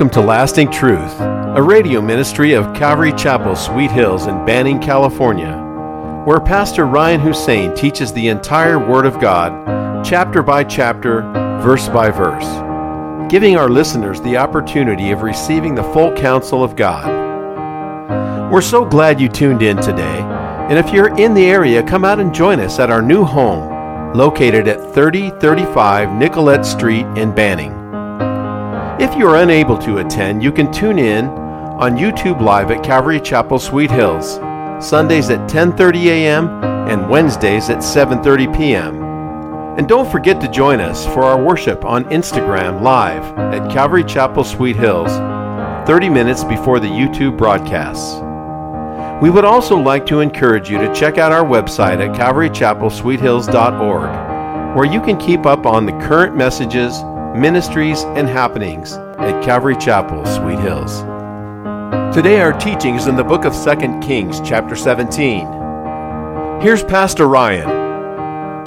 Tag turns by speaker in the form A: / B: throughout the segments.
A: Welcome to Lasting Truth, a radio ministry of Calvary Chapel, Sweet Hills in Banning, California, where Pastor Ryan Hussein teaches the entire Word of God, chapter by chapter, verse by verse, giving our listeners the opportunity of receiving the full counsel of God. We're so glad you tuned in today, and if you're in the area, come out and join us at our new home, located at 3035 Nicollet Street in Banning. If you are unable to attend, you can tune in on YouTube Live at Calvary Chapel, Sweet Hills, Sundays at 10:30 a.m. and Wednesdays at 7:30 p.m. And don't forget to join us for our worship on Instagram Live at Calvary Chapel, Sweet Hills, 30 minutes before the YouTube broadcasts. We would also like to encourage you to check out our website at calvarychapelsweethills.org, where you can keep up on the current messages ministries, and happenings at Calvary Chapel, Sweet Hills. Today our teaching is in the book of 2 Kings, chapter 17. Here's Pastor Ryan.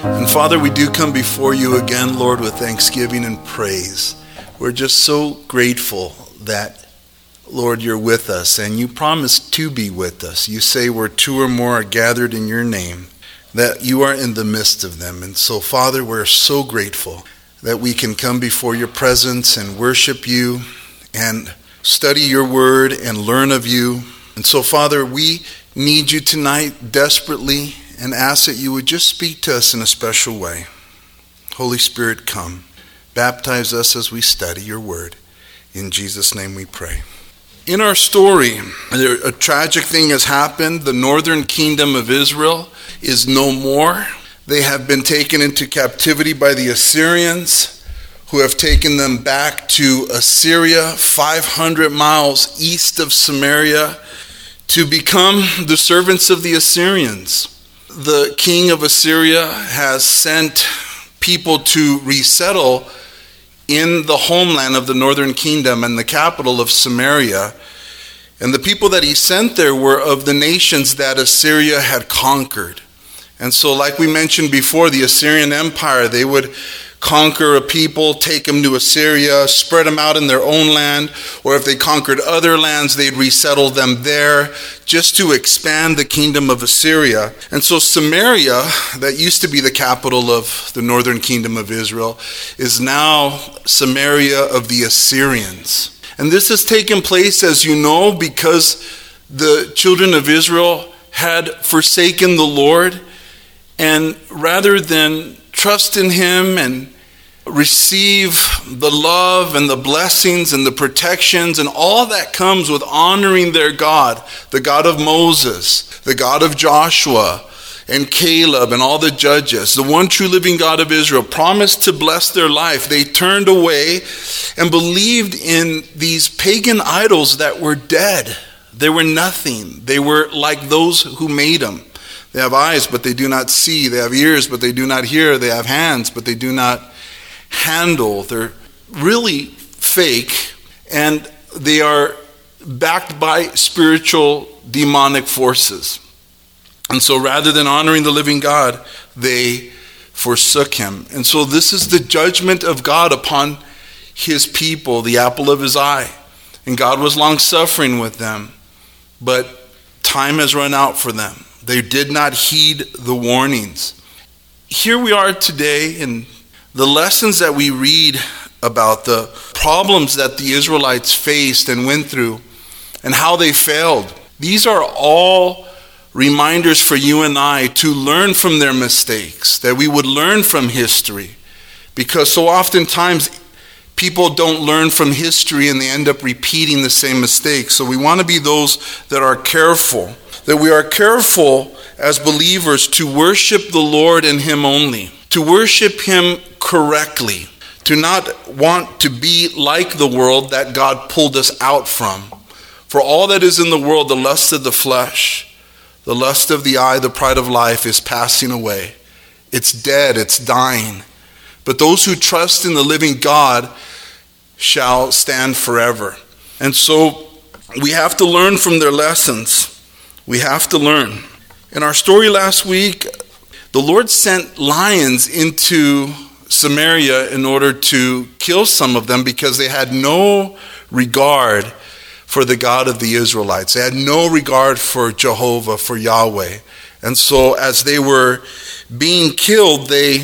B: And Father, we do come before you again, Lord, with thanksgiving and praise. We're just so grateful that, Lord, you're with us and you promise to be with us. You say where two or more are gathered in your name, that you are in the midst of them. And so, Father, we're so grateful that we can come before your presence and worship you and study your word and learn of you. And so, Father, we need you tonight desperately and ask that you would just speak to us in a special way. Holy Spirit, come. Baptize us as we study your word. In Jesus' name we pray. In our story, a tragic thing has happened. The northern kingdom of Israel is no more. They have been taken into captivity by the Assyrians, who have taken them back to Assyria, 500 miles east of Samaria, to become the servants of the Assyrians. The king of Assyria has sent people to resettle in the homeland of the northern kingdom and the capital of Samaria. And the people that he sent there were of the nations that Assyria had conquered. And so, like we mentioned before, the Assyrian Empire, they would conquer a people, take them to Assyria, spread them out in their own land, or if they conquered other lands, they'd resettle them there just to expand the kingdom of Assyria. And so Samaria, that used to be the capital of the northern kingdom of Israel, is now Samaria of the Assyrians. And this has taken place, as you know, because the children of Israel had forsaken the Lord and rather than trust in Him and receive the love and the blessings and the protections and all that comes with honoring their God, the God of Moses, the God of Joshua, and Caleb and all the judges, the one true living God of Israel, promised to bless their life. They turned away and believed in these pagan idols that were dead. They were nothing. They were like those who made them. They have eyes, but they do not see. They have ears, but they do not hear. They have hands, but they do not handle. They're really fake, and they are backed by spiritual demonic forces. And so rather than honoring the living God, they forsook him. And so this is the judgment of God upon his people, the apple of his eye. And God was long suffering with them, but time has run out for them. They did not heed the warnings. Here we are today, and the lessons that we read about the problems that the Israelites faced and went through and how they failed. These are all reminders for you and I to learn from their mistakes, that we would learn from history. Because so oftentimes people don't learn from history and they end up repeating the same mistakes. So we want to be those that are careful that we are careful as believers to worship the Lord and Him only, to worship Him correctly, to not want to be like the world that God pulled us out from. For all that is in the world, the lust of the flesh, the lust of the eye, the pride of life is passing away. It's dead, it's dying. But those who trust in the living God shall stand forever. And so we have to learn from their lessons. We have to learn. In our story last week, the Lord sent lions into Samaria in order to kill some of them because they had no regard for the God of the Israelites. They had no regard for Jehovah, for Yahweh. And so, as they were being killed, they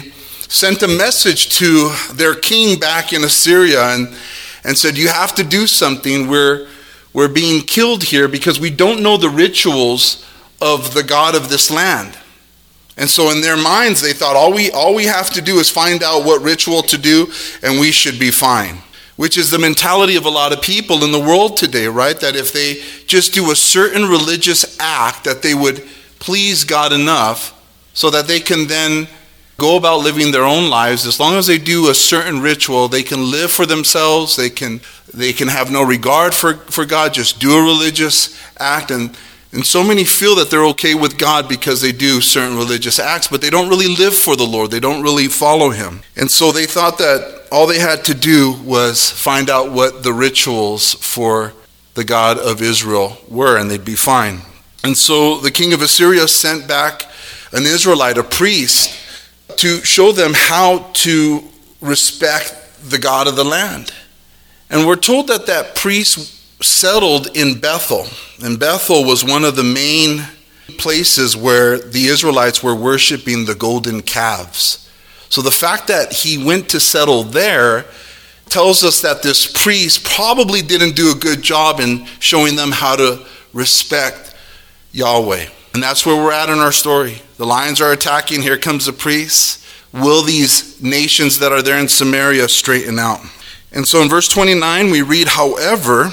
B: sent a message to their king back in Assyria and, and said, You have to do something. We're, we're being killed here because we don't know the rituals of the God of this land. And so in their minds, they thought all we, all we have to do is find out what ritual to do, and we should be fine. Which is the mentality of a lot of people in the world today, right? That if they just do a certain religious act, that they would please God enough so that they can then go about living their own lives. As long as they do a certain ritual, they can live for themselves, they can, they can have no regard for, for God, just do a religious act and and so many feel that they're okay with God because they do certain religious acts, but they don't really live for the Lord. They don't really follow Him. And so they thought that all they had to do was find out what the rituals for the God of Israel were, and they'd be fine. And so the king of Assyria sent back an Israelite, a priest, to show them how to respect the God of the land. And we're told that that priest settled in Bethel. And Bethel was one of the main places where the Israelites were worshiping the golden calves. So the fact that he went to settle there tells us that this priest probably didn't do a good job in showing them how to respect Yahweh. And that's where we're at in our story. The lions are attacking. Here comes the priests. Will these nations that are there in Samaria straighten out? And so in verse 29, we read, however,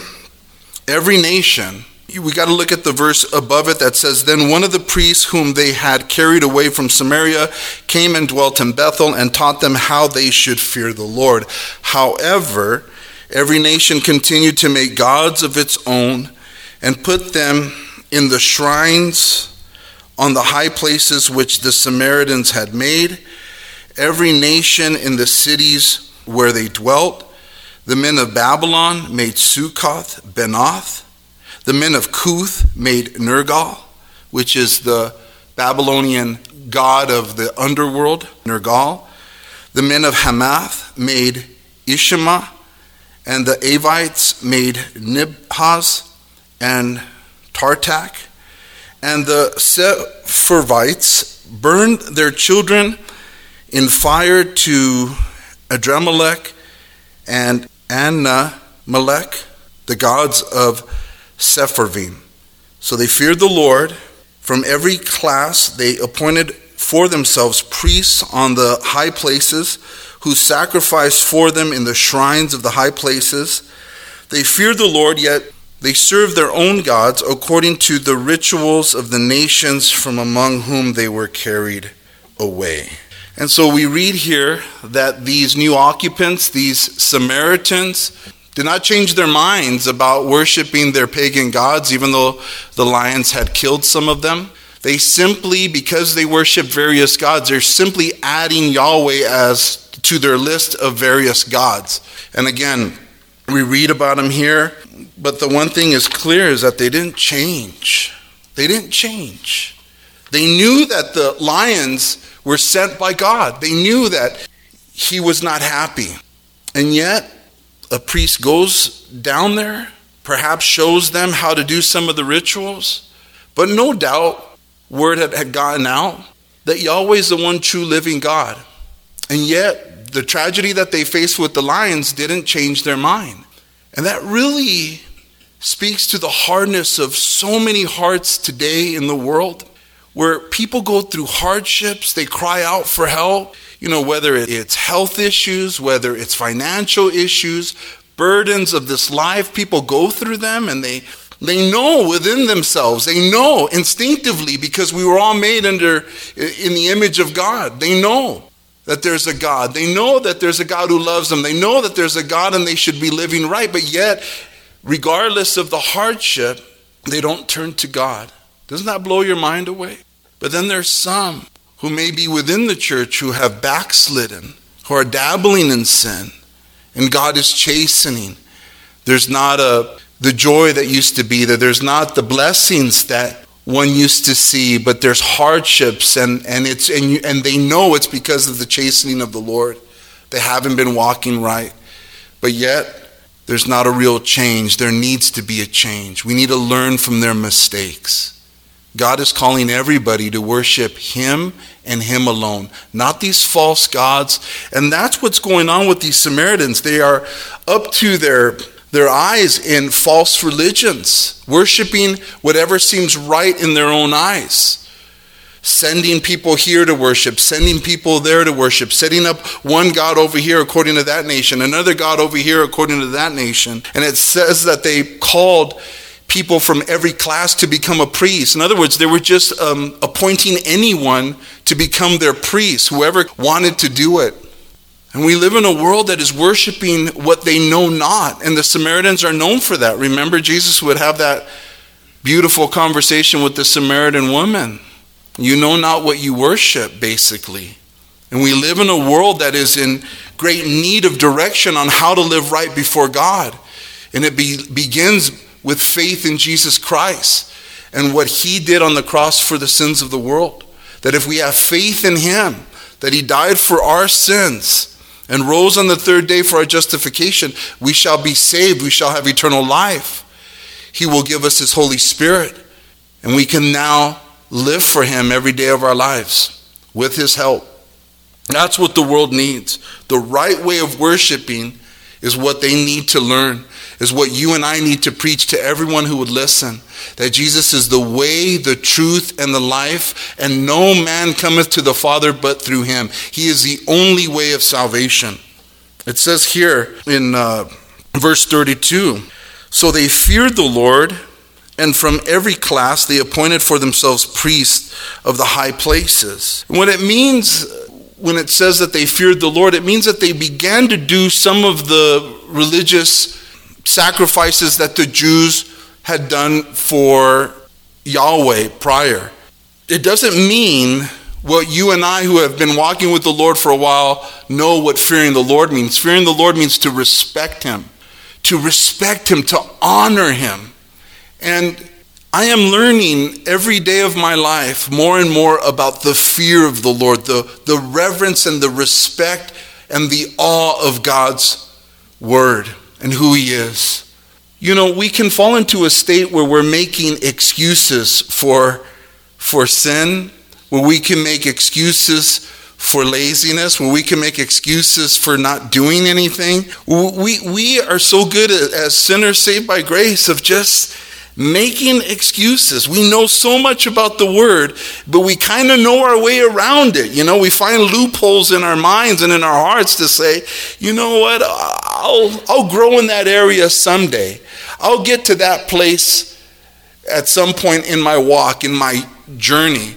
B: every nation. We got to look at the verse above it that says, Then one of the priests whom they had carried away from Samaria came and dwelt in Bethel and taught them how they should fear the Lord. However, every nation continued to make gods of its own and put them in the shrines on the high places which the Samaritans had made. Every nation in the cities where they dwelt the men of Babylon made Succoth, Benoth. The men of Cuth made Nergal, which is the Babylonian god of the underworld, Nergal. The men of Hamath made Ashima, and the Avites made Nibhaz and Tartak. And the Sepharvites burned their children in fire to Adrammelech and Anna, Melech, the gods of Sepharvaim. So they feared the Lord. From every class, they appointed for themselves priests on the high places who sacrificed for them in the shrines of the high places. They feared the Lord, yet they served their own gods according to the rituals of the nations from among whom they were carried away. And so we read here that these new occupants, these Samaritans, did not change their minds about worshiping their pagan gods, even though the lions had killed some of them. They simply, because they worship various gods, they're simply adding Yahweh as to their list of various gods. And again, we read about them here, but the one thing is clear is that they didn't change. They didn't change. They knew that the lions were sent by God. They knew that he was not happy. And yet, a priest goes down there, perhaps shows them how to do some of the rituals, but no doubt word had, gotten out that Yahweh is the one true living God. And yet, the tragedy that they faced with the lions didn't change their mind. And that really speaks to the hardness of so many hearts today in the world where people go through hardships, they cry out for help, you know, whether it's health issues, whether it's financial issues, burdens of this life, people go through them and they they know within themselves, they know instinctively because we were all made under in the image of God. They know that there's a God. They know that there's a God who loves them. They know that there's a God and they should be living right, but yet regardless of the hardship, they don't turn to God. Doesn't that blow your mind away? But then there's some who may be within the church who have backslidden, who are dabbling in sin, and God is chastening. There's not a the joy that used to be there. There's not the blessings that one used to see, but there's hardships, and and it's and you, and they know it's because of the chastening of the Lord. They haven't been walking right, but yet there's not a real change. There needs to be a change. We need to learn from their mistakes. God is calling everybody to worship Him and Him alone, not these false gods. And that's what's going on with these Samaritans. They are up to their, their eyes in false religions, worshiping whatever seems right in their own eyes. Sending people here to worship, sending people there to worship, setting up one God over here according to that nation, another God over here according to that nation. And it says that they called people from every class to become a priest. In other words, they were just um, appointing anyone to become their priest, whoever wanted to do it. And we live in a world that is worshiping what they know not. And the Samaritans are known for that. Remember, Jesus would have that beautiful conversation with the Samaritan woman. You know not what you worship, basically. And we live in a world that is in great need of direction on how to live right before God. And it be, begins with faith in Jesus Christ and what he did on the cross for the sins of the world. That if we have faith in him, that he died for our sins and rose on the third day for our justification, we shall be saved, we shall have eternal life. He will give us his Holy Spirit, and we can now live for him every day of our lives with his help. That's what the world needs. The right way of worshiping is what they need to learn is what you and I need to preach to everyone who would listen that Jesus is the way, the truth, and the life, and no man cometh to the Father but through him. He is the only way of salvation. It says here in uh, verse 32 So they feared the Lord, and from every class they appointed for themselves priests of the high places. What it means when it says that they feared the Lord, it means that they began to do some of the religious sacrifices that the Jews had done for Yahweh prior. It doesn't mean what you and I, who have been walking with the Lord for a while, know what fearing the Lord means. Fearing the Lord means to respect Him, to respect Him, to honor Him. And I am learning every day of my life more and more about the fear of the Lord, the, the reverence and the respect and the awe of God's Word and who He is. You know, we can fall into a state where we're making excuses for, for sin, where we can make excuses for laziness, where we can make excuses for not doing anything. We, we are so good as sinners saved by grace of just making excuses. We know so much about the word, but we kind of know our way around it. You know, we find loopholes in our minds and in our hearts to say, you know what, I'll, I'll grow in that area someday. I'll get to that place at some point in my walk, in my journey.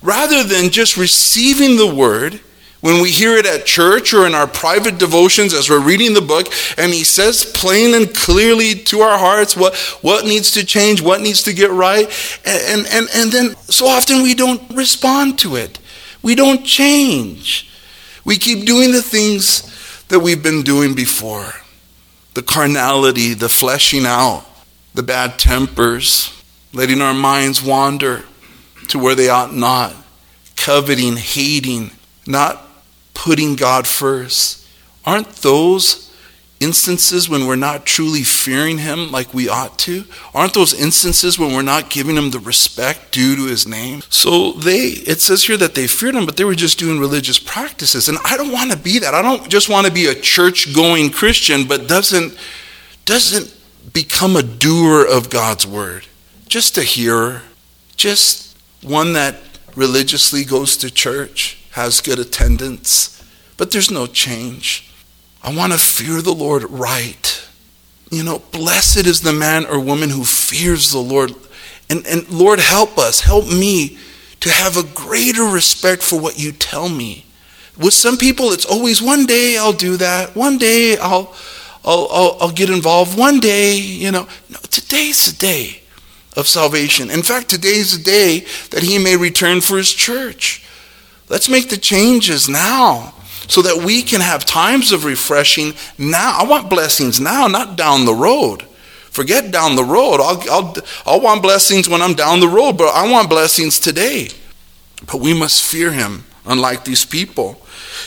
B: Rather than just receiving the word when we hear it at church or in our private devotions as we're reading the book, and he says plain and clearly to our hearts what, what needs to change, what needs to get right, and, and, and then so often we don't respond to it. We don't change. We keep doing the things that we've been doing before the carnality, the fleshing out, the bad tempers, letting our minds wander to where they ought not, coveting, hating, not putting God first. Aren't those instances when we're not truly fearing Him like we ought to? Aren't those instances when we're not giving Him the respect due to His name? So they, it says here that they feared Him, but they were just doing religious practices. And I don't want to be that. I don't just want to be a church going Christian, but doesn't, doesn't become a doer of God's word. Just a hearer, just one that religiously goes to church has good attendance, but there's no change. I want to fear the Lord right. You know, blessed is the man or woman who fears the Lord. And, and Lord, help us, help me to have a greater respect for what you tell me. With some people, it's always one day I'll do that, one day I'll, I'll, I'll, I'll get involved, one day, you know. No, today's the day of salvation. In fact, today's the day that he may return for his church. Let's make the changes now so that we can have times of refreshing now. I want blessings now, not down the road. Forget down the road. I'll, I'll, I'll want blessings when I'm down the road, but I want blessings today. But we must fear him, unlike these people.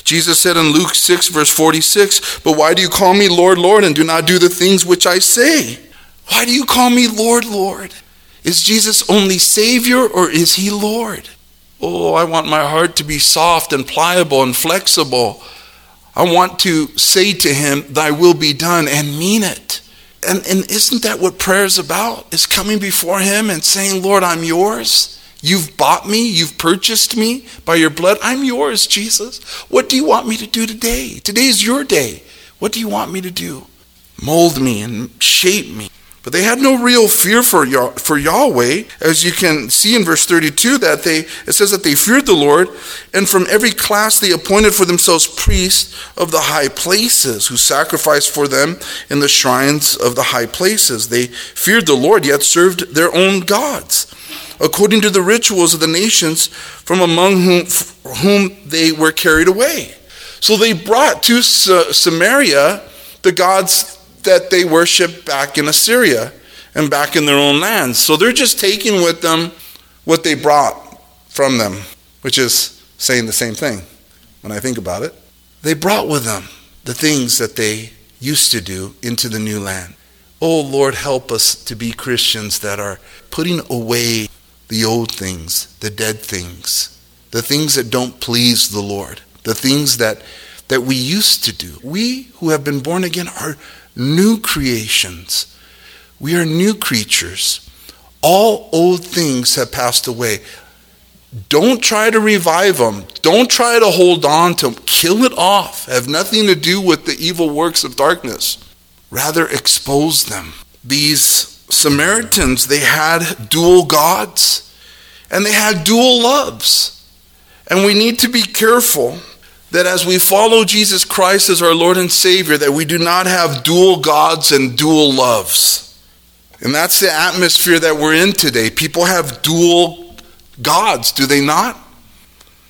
B: Jesus said in Luke 6, verse 46, But why do you call me Lord, Lord, and do not do the things which I say? Why do you call me Lord, Lord? Is Jesus only Savior or is He Lord? Oh, I want my heart to be soft and pliable and flexible. I want to say to Him, Thy will be done, and mean it. And, and isn't that what prayer is about? Is coming before Him and saying, Lord, I'm yours. You've bought me, you've purchased me by your blood. I'm yours, Jesus. What do you want me to do today? Today is your day. What do you want me to do? Mold me and shape me. But they had no real fear for, for Yahweh, as you can see in verse 32 that they it says that they feared the Lord, and from every class they appointed for themselves priests of the high places, who sacrificed for them in the shrines of the high places. They feared the Lord, yet served their own gods according to the rituals of the nations from among whom, whom they were carried away. So they brought to Samaria the gods that they worshiped back in Assyria and back in their own lands. So they're just taking with them what they brought from them, which is saying the same thing when I think about it. They brought with them the things that they used to do into the new land. Oh Lord, help us to be Christians that are putting away the old things, the dead things, the things that don't please the Lord, the things that, that we used to do. We who have been born again are new creations. We are new creatures. All old things have passed away. Don't try to revive them. Don't try to hold on to them. Kill it off. Have nothing to do with the evil works of darkness. Rather, expose them. These Samaritans, they had dual gods and they had dual loves. And we need to be careful that as we follow Jesus Christ as our Lord and Savior, that we do not have dual gods and dual loves. And that's the atmosphere that we're in today. People have dual gods, do they not?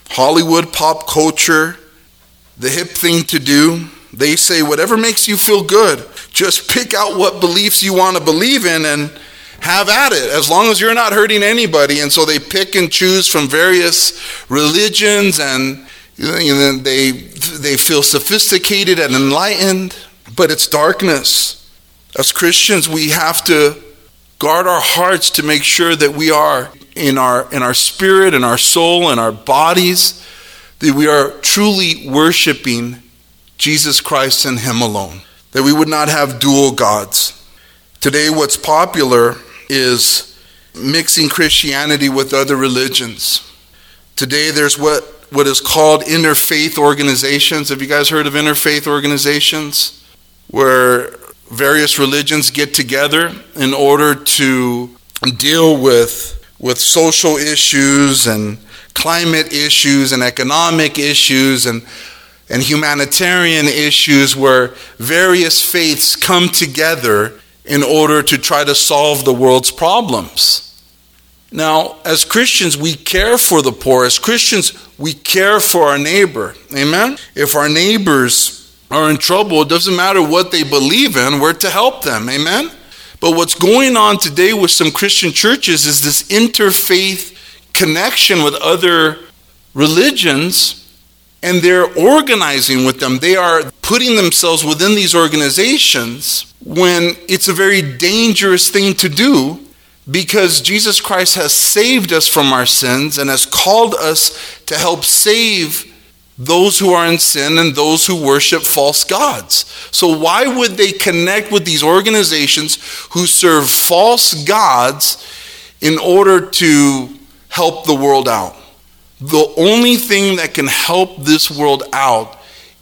B: Hollywood, pop culture, the hip thing to do. They say, whatever makes you feel good, just pick out what beliefs you want to believe in and have at it, as long as you're not hurting anybody. And so they pick and choose from various religions and they, they feel sophisticated and enlightened, but it's darkness. As Christians, we have to guard our hearts to make sure that we are in our, in our spirit, in our soul, in our bodies, that we are truly worshiping Jesus Christ and Him alone, that we would not have dual gods. Today, what's popular is mixing Christianity with other religions. Today, there's what, what is called interfaith organizations. Have you guys heard of interfaith organizations? Where various religions get together in order to deal with, with social issues and climate issues and economic issues and and humanitarian issues where various faiths come together in order to try to solve the world's problems. Now, as Christians, we care for the poor. As Christians, we care for our neighbor. Amen? If our neighbors are in trouble, it doesn't matter what they believe in, we're to help them. Amen? But what's going on today with some Christian churches is this interfaith connection with other religions and they're organizing with them. They are putting themselves within these organizations when it's a very dangerous thing to do because Jesus Christ has saved us from our sins and has called us to help save those who are in sin and those who worship false gods. So, why would they connect with these organizations who serve false gods in order to help the world out? The only thing that can help this world out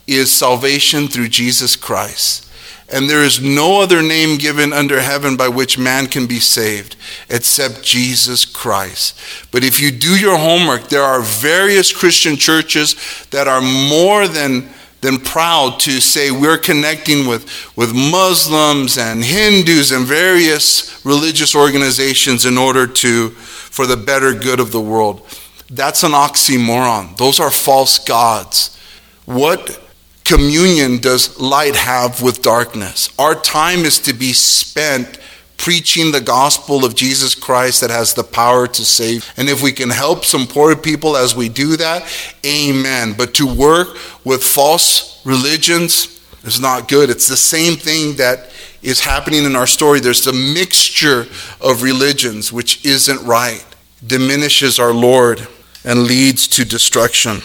B: is salvation through Jesus Christ. And there is no other name given under heaven by which man can be saved except Jesus Christ. But if you do your homework, there are various Christian churches that are more than, than proud to say we're connecting with, with Muslims and Hindus and various religious organizations in order to, for the better good of the world. That's an oxymoron. Those are false gods. What communion does light have with darkness? Our time is to be spent preaching the gospel of Jesus Christ that has the power to save. And if we can help some poor people as we do that, amen. But to work with false religions is not good. It's the same thing that is happening in our story. There's a mixture of religions which isn't right, diminishes our Lord, and leads to destruction.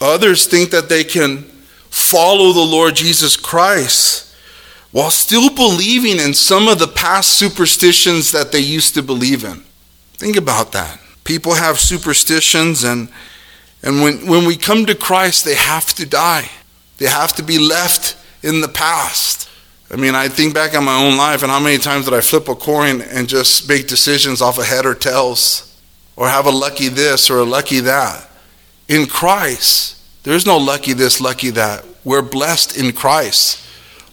B: Others think that they can follow the Lord Jesus Christ while still believing in some of the past superstitions that they used to believe in. Think about that. People have superstitions, and, and when, when we come to Christ, they have to die. They have to be left in the past. I mean, I think back on my own life and how many times did I flip a coin and just make decisions off of head or tails, or have a lucky this or a lucky that. In Christ, there's no lucky this, lucky that. We're blessed in Christ.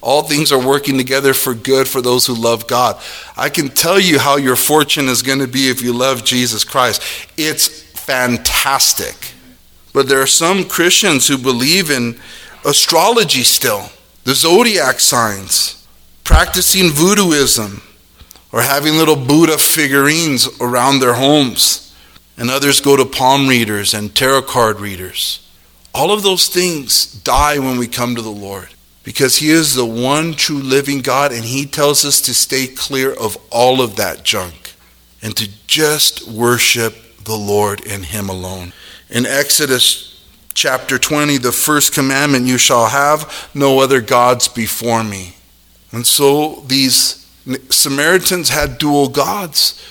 B: All things are working together for good for those who love God. I can tell you how your fortune is going to be if you love Jesus Christ. It's fantastic. But there are some Christians who believe in astrology still, the zodiac signs, practicing voodooism, or having little Buddha figurines around their homes. And others go to palm readers and tarot card readers. All of those things die when we come to the Lord because He is the one true living God and He tells us to stay clear of all of that junk and to just worship the Lord and Him alone. In Exodus chapter 20, the first commandment, you shall have no other gods before me. And so these Samaritans had dual gods,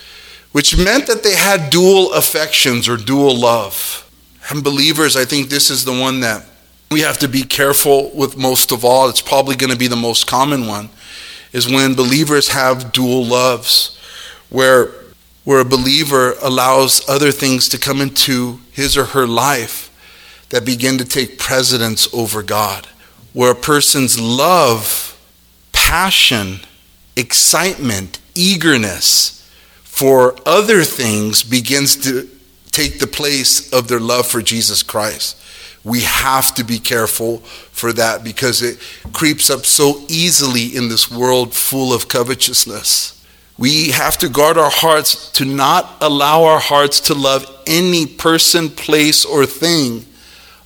B: which meant that they had dual affections or dual love. And believers, I think this is the one that we have to be careful with most of all. It's probably going to be the most common one, is when believers have dual loves, where, where a believer allows other things to come into his or her life that begin to take precedence over God, where a person's love, passion, excitement, eagerness for other things begins to take the place of their love for Jesus Christ. We have to be careful for that because it creeps up so easily in this world full of covetousness. We have to guard our hearts to not allow our hearts to love any person, place, or thing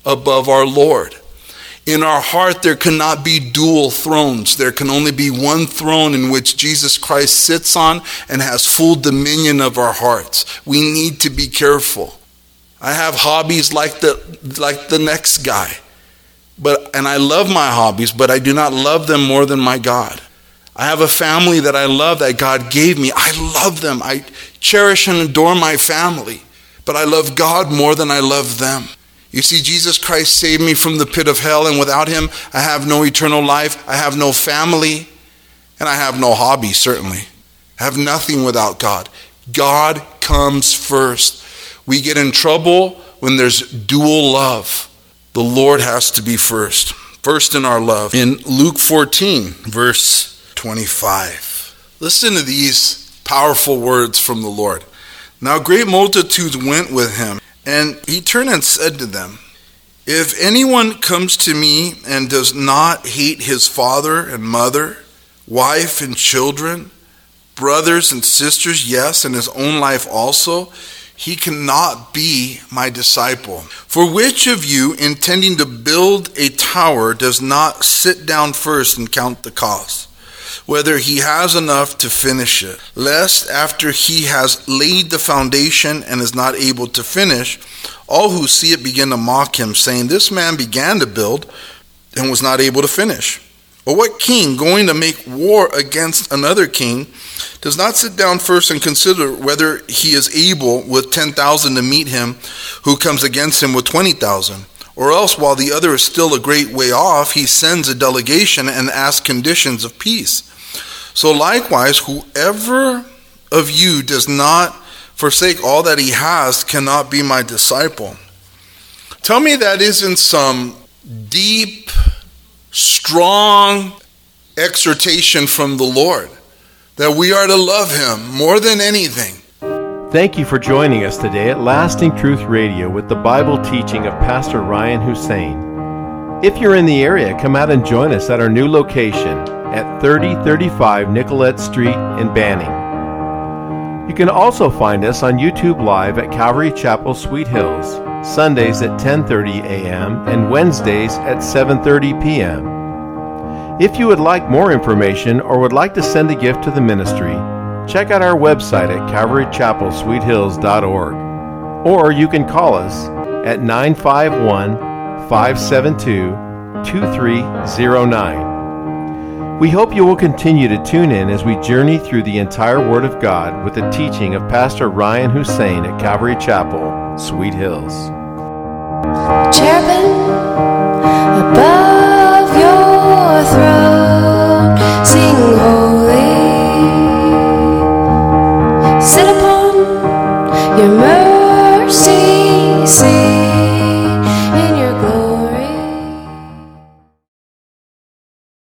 B: above our Lord. In our heart, there cannot be dual thrones. There can only be one throne in which Jesus Christ sits on and has full dominion of our hearts. We need to be careful. I have hobbies like the, like the next guy. But, and I love my hobbies, but I do not love them more than my God. I have a family that I love that God gave me. I love them. I cherish and adore my family. But I love God more than I love them. You see, Jesus Christ saved me from the pit of hell, and without him, I have no eternal life, I have no family, and I have no hobby, certainly. I have nothing without God. God comes first. We get in trouble when there's dual love. The Lord has to be first, first in our love. In Luke 14, verse 25, listen to these powerful words from the Lord. Now, great multitudes went with him and he turned and said to them, If anyone comes to me and does not hate his father and mother, wife and children, brothers and sisters, yes, and his own life also, he cannot be my disciple. For which of you, intending to build a tower, does not sit down first and count the cost? Whether he has enough to finish it, lest after he has laid the foundation and is not able to finish, all who see it begin to mock him, saying, This man began to build and was not able to finish. Or what king, going to make war against another king, does not sit down first and consider whether he is able with 10,000 to meet him who comes against him with 20,000? Or else, while the other is still a great way off, he sends a delegation and asks conditions of peace. So likewise, whoever of you does not forsake all that he has cannot be my disciple. Tell me that isn't some deep, strong exhortation from the Lord that we are to love him more than anything.
A: Thank you for joining us today at Lasting Truth Radio with the Bible teaching of Pastor Ryan Hussein. If you're in the area, come out and join us at our new location at 3035 Nicollet Street in Banning. You can also find us on YouTube Live at Calvary Chapel Sweet Hills, Sundays at 10:30 a.m. and Wednesdays at 7:30 p.m. If you would like more information or would like to send a gift to the ministry, Check out our website at calvarychapelsweethills.org or you can call us at 951 572 2309. We hope you will continue to tune in as we journey through the entire Word of God with the teaching of Pastor Ryan Hussein at Calvary Chapel, Sweet Hills.
C: Cherubim above your throne, sing.